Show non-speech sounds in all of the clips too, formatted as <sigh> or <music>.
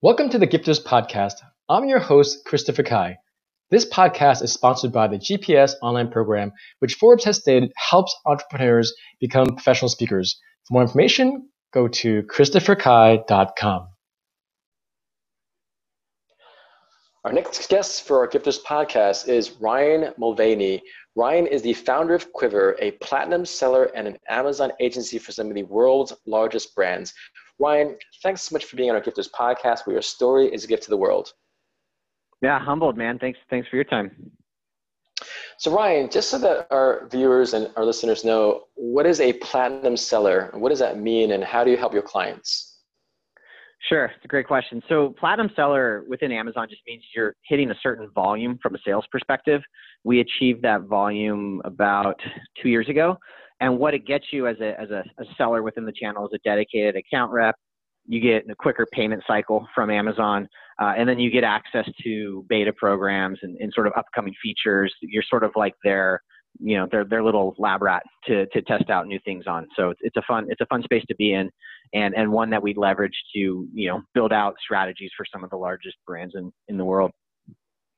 Welcome to the Gifters Podcast. I'm your host, Christopher Kai. This podcast is sponsored by the GPS online program, which Forbes has stated helps entrepreneurs become professional speakers. For more information, go to christopherkai.com. Our next guest for our Gifters podcast is Ryan Mulvany. Ryan is the founder of Quiverr, a platinum seller and an Amazon agency for some of the world's largest brands. Ryan, thanks so much for being on our Gifters podcast, where your story is a gift to the world. Yeah, humbled, man. Thanks, thanks for your time. So, Ryan, just so that our viewers and our listeners know, what is a platinum seller? What does that mean, and how do you help your clients? Sure, it's a great question. So, platinum seller within Amazon just means you're hitting a certain volume from a sales perspective. We achieved that volume about two years ago. And what it gets you as a, as a, a seller within the channel is a dedicated account rep. You get a quicker payment cycle from Amazon, uh, and then you get access to beta programs and, and sort of upcoming features. You're sort of like their, you know, their their little lab rat to to test out new things on. So it's, it's a fun it's a fun space to be in, and and one that we leverage to you know build out strategies for some of the largest brands in in the world.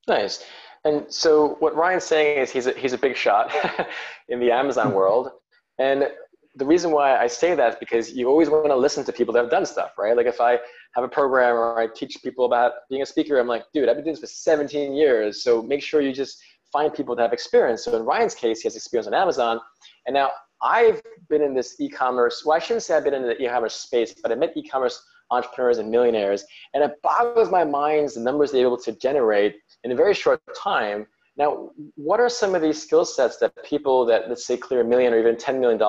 Nice. And so what Ryan's saying is he's a, he's a big shot <laughs> in the Amazon world. And the reason why I say that is because you always want to listen to people that have done stuff, right? Like if I have a program or I teach people about being a speaker, I'm like, dude, I've been doing this for 17 years. So make sure you just find people that have experience. So in Ryan's case, he has experience on Amazon. And now I've been in this e-commerce, well, I shouldn't say I've been in the e-commerce space, but I met e-commerce entrepreneurs and millionaires. And it boggles my mind the numbers they're able to generate in a very short time now, what are some of these skill sets that people that let's say clear a million or even $10 million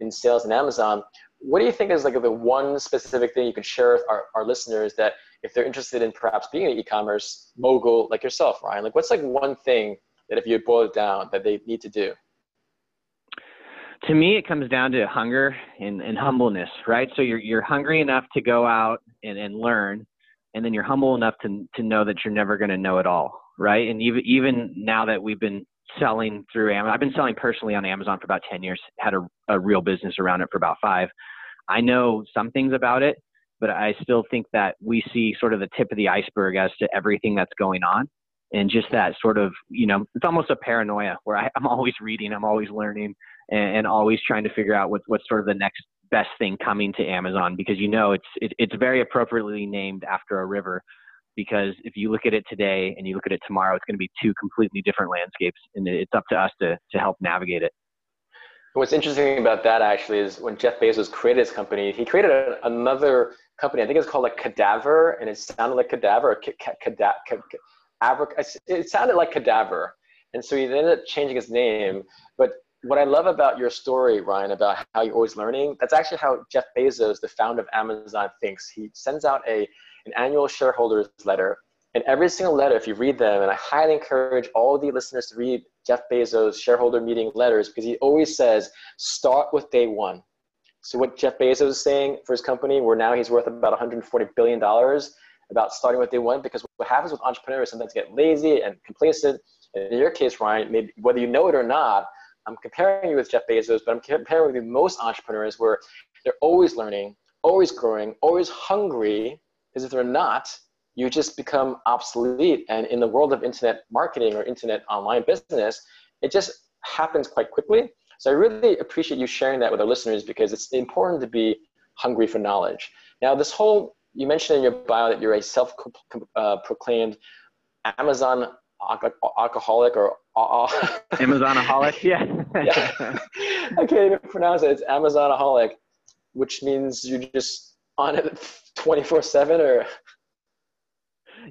in sales in Amazon, what do you think is like the one specific thing you could share with our, our listeners that if they're interested in perhaps being an e-commerce mogul like yourself, Ryan, like what's like one thing that if you boil it down that they need to do? To me, it comes down to hunger and, and humbleness, right? So you're, you're hungry enough to go out and, and learn, and then you're humble enough to, to know that you're never going to know it all right? And even even now that we've been selling through Amazon, I've been selling personally on Amazon for about 10 years, had a, a real business around it for about five. I know some things about it, but I still think that we see sort of the tip of the iceberg as to everything that's going on. And just that sort of, you know, it's almost a paranoia where I, am always reading, I'm always learning, and, and, always trying to figure out what, what's sort of the next best thing coming to Amazon because you know it's it, it's very appropriately named after a river because if you look at it today and you look at it tomorrow, it's going to be two completely different landscapes, and it's up to us to to help navigate it. What's interesting about that actually is when Jeff Bezos created his company, he created another company. I think it's called like Cadabra, and it sounded like Cadaver. It sounded like Cadaver, and so he ended up changing his name. But what I love about your story, Ryan, about how you're always learning, that's actually how Jeff Bezos, the founder of Amazon, thinks. He sends out a an annual shareholders letter. And every single letter, if you read them, and I highly encourage all the listeners to read Jeff Bezos' shareholder meeting letters because he always says, start with day one. So what Jeff Bezos is saying for his company, where now he's worth about 140 billion dollars, about starting with day one, because what happens with entrepreneurs sometimes get lazy and complacent. And in your case, Ryan, maybe whether you know it or not, I'm comparing you with Jeff Bezos, but I'm comparing with most entrepreneurs where they're always learning, always growing, always hungry because if they're not, you just become obsolete. And in the world of internet marketing or internet online business, it just happens quite quickly. So I really appreciate you sharing that with our listeners because it's important to be hungry for knowledge. Now, this whole, you mentioned in your bio that you're a self uh, proclaimed Amazon alcoholic or <laughs> Amazonaholic, yeah. yeah. <laughs> <laughs> I can't even pronounce it. It's Amazonaholic, which means you just on it 24 7 or?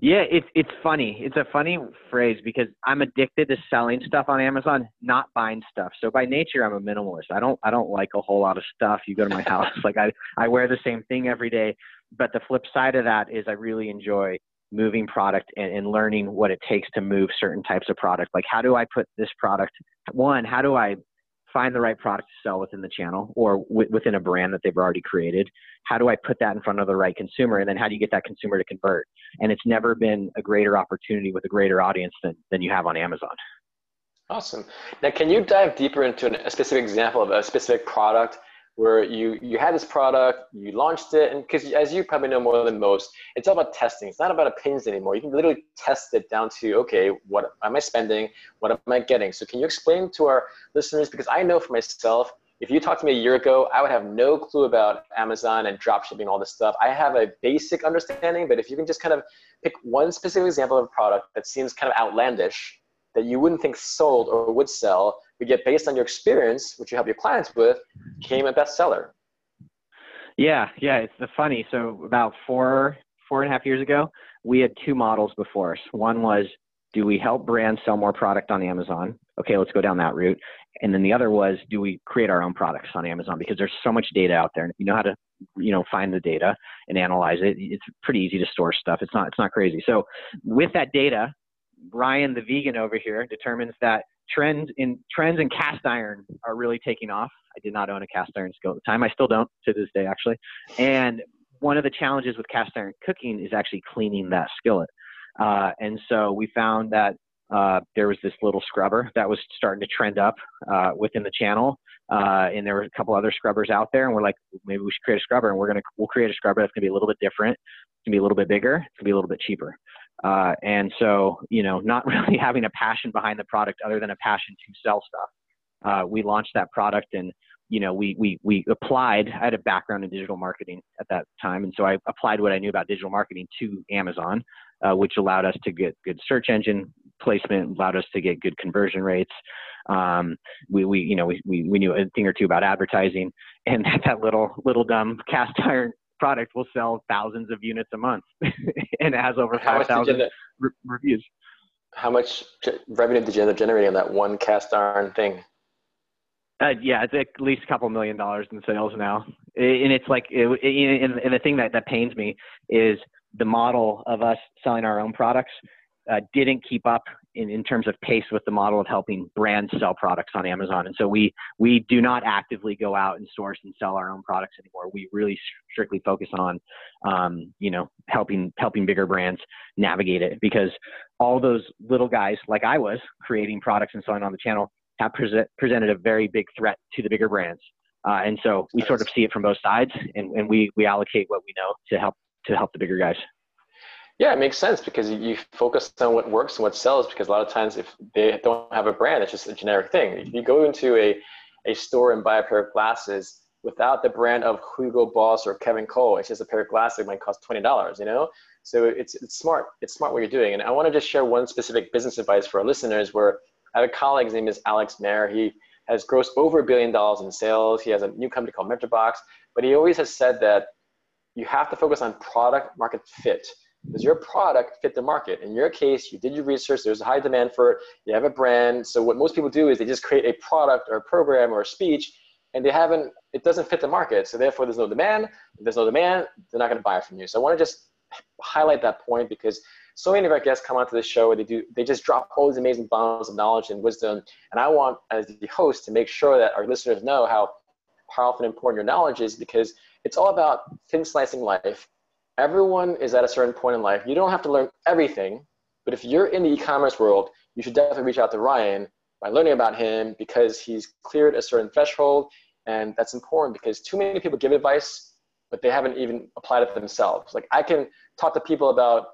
Yeah it's it's funny. It's a funny phrase because i'm addicted to selling stuff on amazon not buying stuff. So by nature i'm a minimalist. I don't i don't like a whole lot of stuff. You go to my <laughs> house like i i wear the same thing every day. But the flip side of that is i really enjoy moving product and, and learning what it takes to move certain types of product. Like how do i put this product? One how do i find the right product to sell within the channel or w- within a brand that they've already created how do i put that in front of the right consumer? And then how do you get that consumer to convert? And it's never been a greater opportunity with a greater audience than, than you have on amazon. Awesome. Now can you dive deeper into an, a specific example of a specific product where you you had this product, you launched it, and because as you probably know more than most, it's all about testing. It's not about opinions anymore. You can literally test it down to okay, what am I spending? What am I getting? So can you explain to our listeners? Because I know for myself, if you talked to me a year ago, I would have no clue about Amazon and dropshipping, all this stuff. I have a basic understanding, but if you can just kind of pick one specific example of a product that seems kind of outlandish, that you wouldn't think sold or would sell, but yet based on your experience, which you help your clients with, became a bestseller. Yeah, yeah, it's the funny. So about four, four and a half years ago, we had two models before us. One was, do we help brands sell more product on Amazon? Okay, let's go down that route. And then the other was, do we create our own products on Amazon? Because there's so much data out there, and if you know how to, you know, find the data and analyze it, it's pretty easy to store stuff. It's not, it's not crazy. So with that data, Ryan, the vegan over here, determines that trends in trends in cast iron are really taking off. I did not own a cast iron skillet at the time. I still don't to this day, actually. And one of the challenges with cast iron cooking is actually cleaning that skillet. Uh, and so we found that uh, there was this little scrubber that was starting to trend up uh, within the channel, uh, and there were a couple other scrubbers out there. And we're like, maybe we should create a scrubber, and we're gonna we'll create a scrubber that's gonna be a little bit different. It's gonna be a little bit bigger. It's gonna be a little bit cheaper. Uh, and so, you know, not <laughs> really having a passion behind the product other than a passion to sell stuff. Uh, we launched that product and, you know, we, we, we applied, I had a background in digital marketing at that time. And so I applied what I knew about digital marketing to Amazon, uh, which allowed us to get good search engine placement, allowed us to get good conversion rates. Um, we, we, you know, we, we, we knew a thing or two about advertising and <laughs> that little, little dumb cast <laughs> iron product will sell thousands of units a month <laughs> and it has over 5,000 re- reviews. How much revenue did you end up generating on that one cast iron thing? Uh, yeah, it's at least a couple million dollars in sales now. And it's like, it, and, and the thing that, that pains me is the model of us selling our own products uh, didn't keep up in, in terms of pace with the model of helping brands sell products on Amazon. And so we we do not actively go out and source and sell our own products anymore. We really strictly focus on um, you know helping helping bigger brands navigate it because all those little guys like I was creating products and selling on the channel have present, presented a very big threat to the bigger brands. Uh, and so we sort of see it from both sides and, and we, we allocate what we know to help to help the bigger guys. Yeah, it makes sense because you focus on what works and what sells. Because a lot of times, if they don't have a brand, it's just a generic thing. If you go into a, a store and buy a pair of glasses without the brand of Hugo Boss or Kenneth Cole, it's just a pair of glasses that might cost twenty dollars. You know, so it's it's smart. It's smart what you're doing. And I want to just share one specific business advice for our listeners. Where I have a colleague, his name is Alex Mehr. He has grossed over a billion dollars in sales. He has a new company called MentorBox, but he always has said that you have to focus on product market fit does your product fit the market? In your case, you did your research, there's a high demand for it, you have a brand. So what most people do is they just create a product or a program or a speech and they haven't, it doesn't fit the market. So therefore there's no demand. If there's no demand, they're not gonna buy from you. So I wanna just highlight that point because so many of our guests come onto the show and they do they just drop all these amazing bombs of knowledge and wisdom. And I want as the host to make sure that our listeners know how powerful and important your knowledge is because it's all about thin slicing life everyone is at a certain point in life. You don't have to learn everything, but if you're in the e-commerce world, you should definitely reach out to Ryan by learning about him because he's cleared a certain threshold, and that's important because too many people give advice, but they haven't even applied it themselves. Like I can talk to people about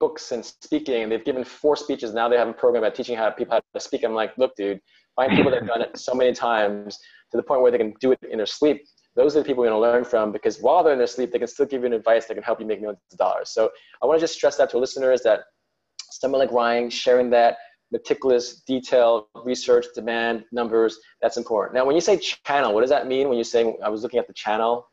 books and speaking, and they've given four speeches. Now they have a program about teaching how people how to speak. I'm like, look, dude, find people that have done it so many times to the point where they can do it in their sleep those are the people you're going to learn from because while they're in their sleep, they can still give you advice that can help you make millions of dollars. So I want to just stress that to listeners that someone like Ryan sharing that meticulous, detailed research, demand, numbers, that's important. Now, when you say channel, what does that mean when you're saying I was looking at the channel?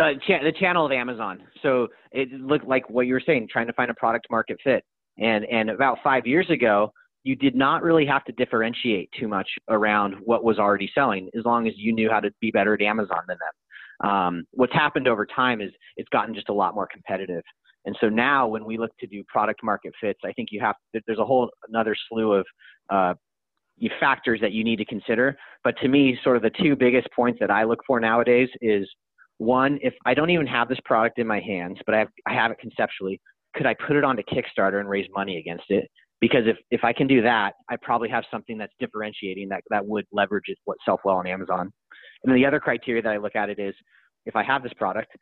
Uh, cha- the channel of Amazon. So it looked like what you were saying, trying to find a product market fit. And, and about five years ago, you did not really have to differentiate too much around what was already selling as long as you knew how to be better at Amazon than them. Um, what's happened over time is it's gotten just a lot more competitive. And so now when we look to do product market fits, I think you have, there's a whole another slew of uh, factors that you need to consider. But to me, sort of the two biggest points that I look for nowadays is one, if I don't even have this product in my hands, but I have, I have it conceptually, could I put it onto Kickstarter and raise money against it? Because if, if I can do that, I probably have something that's differentiating that, that would leverage what self well on Amazon. And then the other criteria that I look at it is if I have this product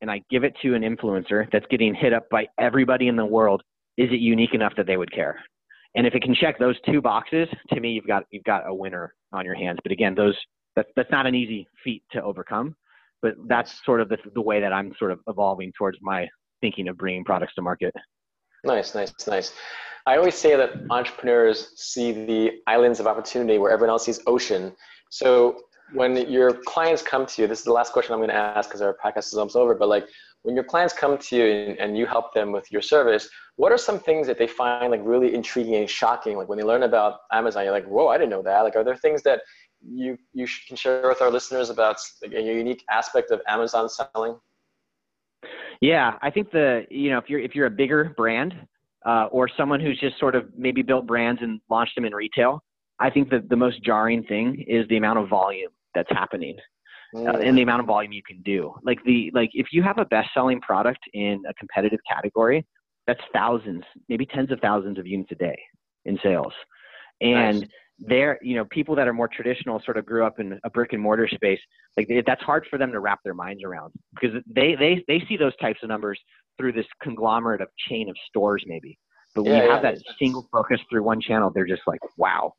and I give it to an influencer that's getting hit up by everybody in the world, is it unique enough that they would care? And if it can check those two boxes, to me, you've got you've got a winner on your hands. But again, those that's that's not an easy feat to overcome. But that's sort of the, the way that I'm sort of evolving towards my thinking of bringing products to market. Nice, nice, nice. I always say that entrepreneurs see the islands of opportunity where everyone else sees ocean. So when your clients come to you, this is the last question I'm going to ask because our podcast is almost over. But like when your clients come to you and, and, you help them with your service, what are some things that they find like really intriguing and shocking? Like when they learn about Amazon, you're like, whoa, I didn't know that. Like, are there things that you you can share with our listeners about like, a unique aspect of Amazon selling? Yeah, I think the you know if you're if you're a bigger brand uh, or someone who's just sort of maybe built brands and launched them in retail, I think that the most jarring thing is the amount of volume that's happening. Uh, and the amount of volume you can do. Like the like if you have a best selling product in a competitive category, that's thousands, maybe tens of thousands of units a day in sales. And nice they're you know people that are more traditional sort of grew up in a brick and mortar space like that's hard for them to wrap their minds around because they they they see those types of numbers through this conglomerate of chain of stores maybe but when yeah, you have yeah, that single focus through one channel they're just like wow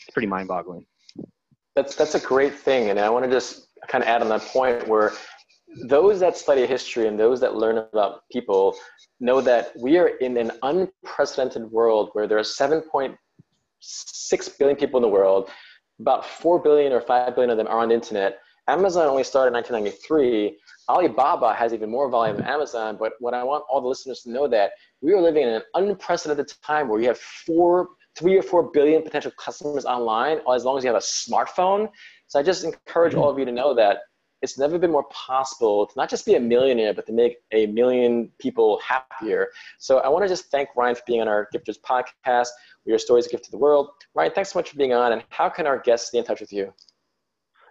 it's pretty mind boggling that's that's a great thing and i want to just kind of add on that point where those that study history and those that learn about people know that we are in an unprecedented world where there are 7.6 billion people in the world. About 4 billion or 5 billion of them are on the internet. Amazon only started in 1993. Alibaba has even more volume than Amazon. But what I want all the listeners to know that we are living in an unprecedented time where you have four, three or four billion potential customers online, as long as you have a smartphone. So I just encourage all of you to know that it's never been more possible to not just be a millionaire, but to make a million people happier. So I want to just thank Ryan for being on our Gifters podcast. Your stories gift to the world. Ryan, thanks so much for being on. And how can our guests stay in touch with you?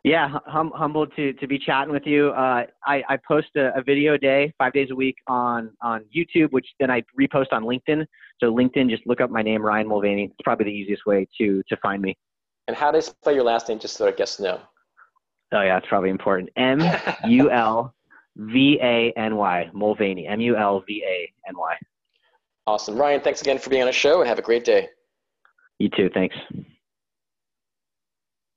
Yeah, hum- humbled to, to be chatting with you. Uh, I, I post a, a, video a day, five days a week on, on YouTube, which then I repost on LinkedIn. So LinkedIn, just look up my name, Ryan Mulvany. It's probably the easiest way to, to find me. And how do they spell your last name, just so our guests know? Oh yeah, it's probably important. M U L V A N Y, <laughs> Mulvany. M U L V A N Y. Awesome, Ryan. Thanks again for being on the show, and have a great day. You too. Thanks.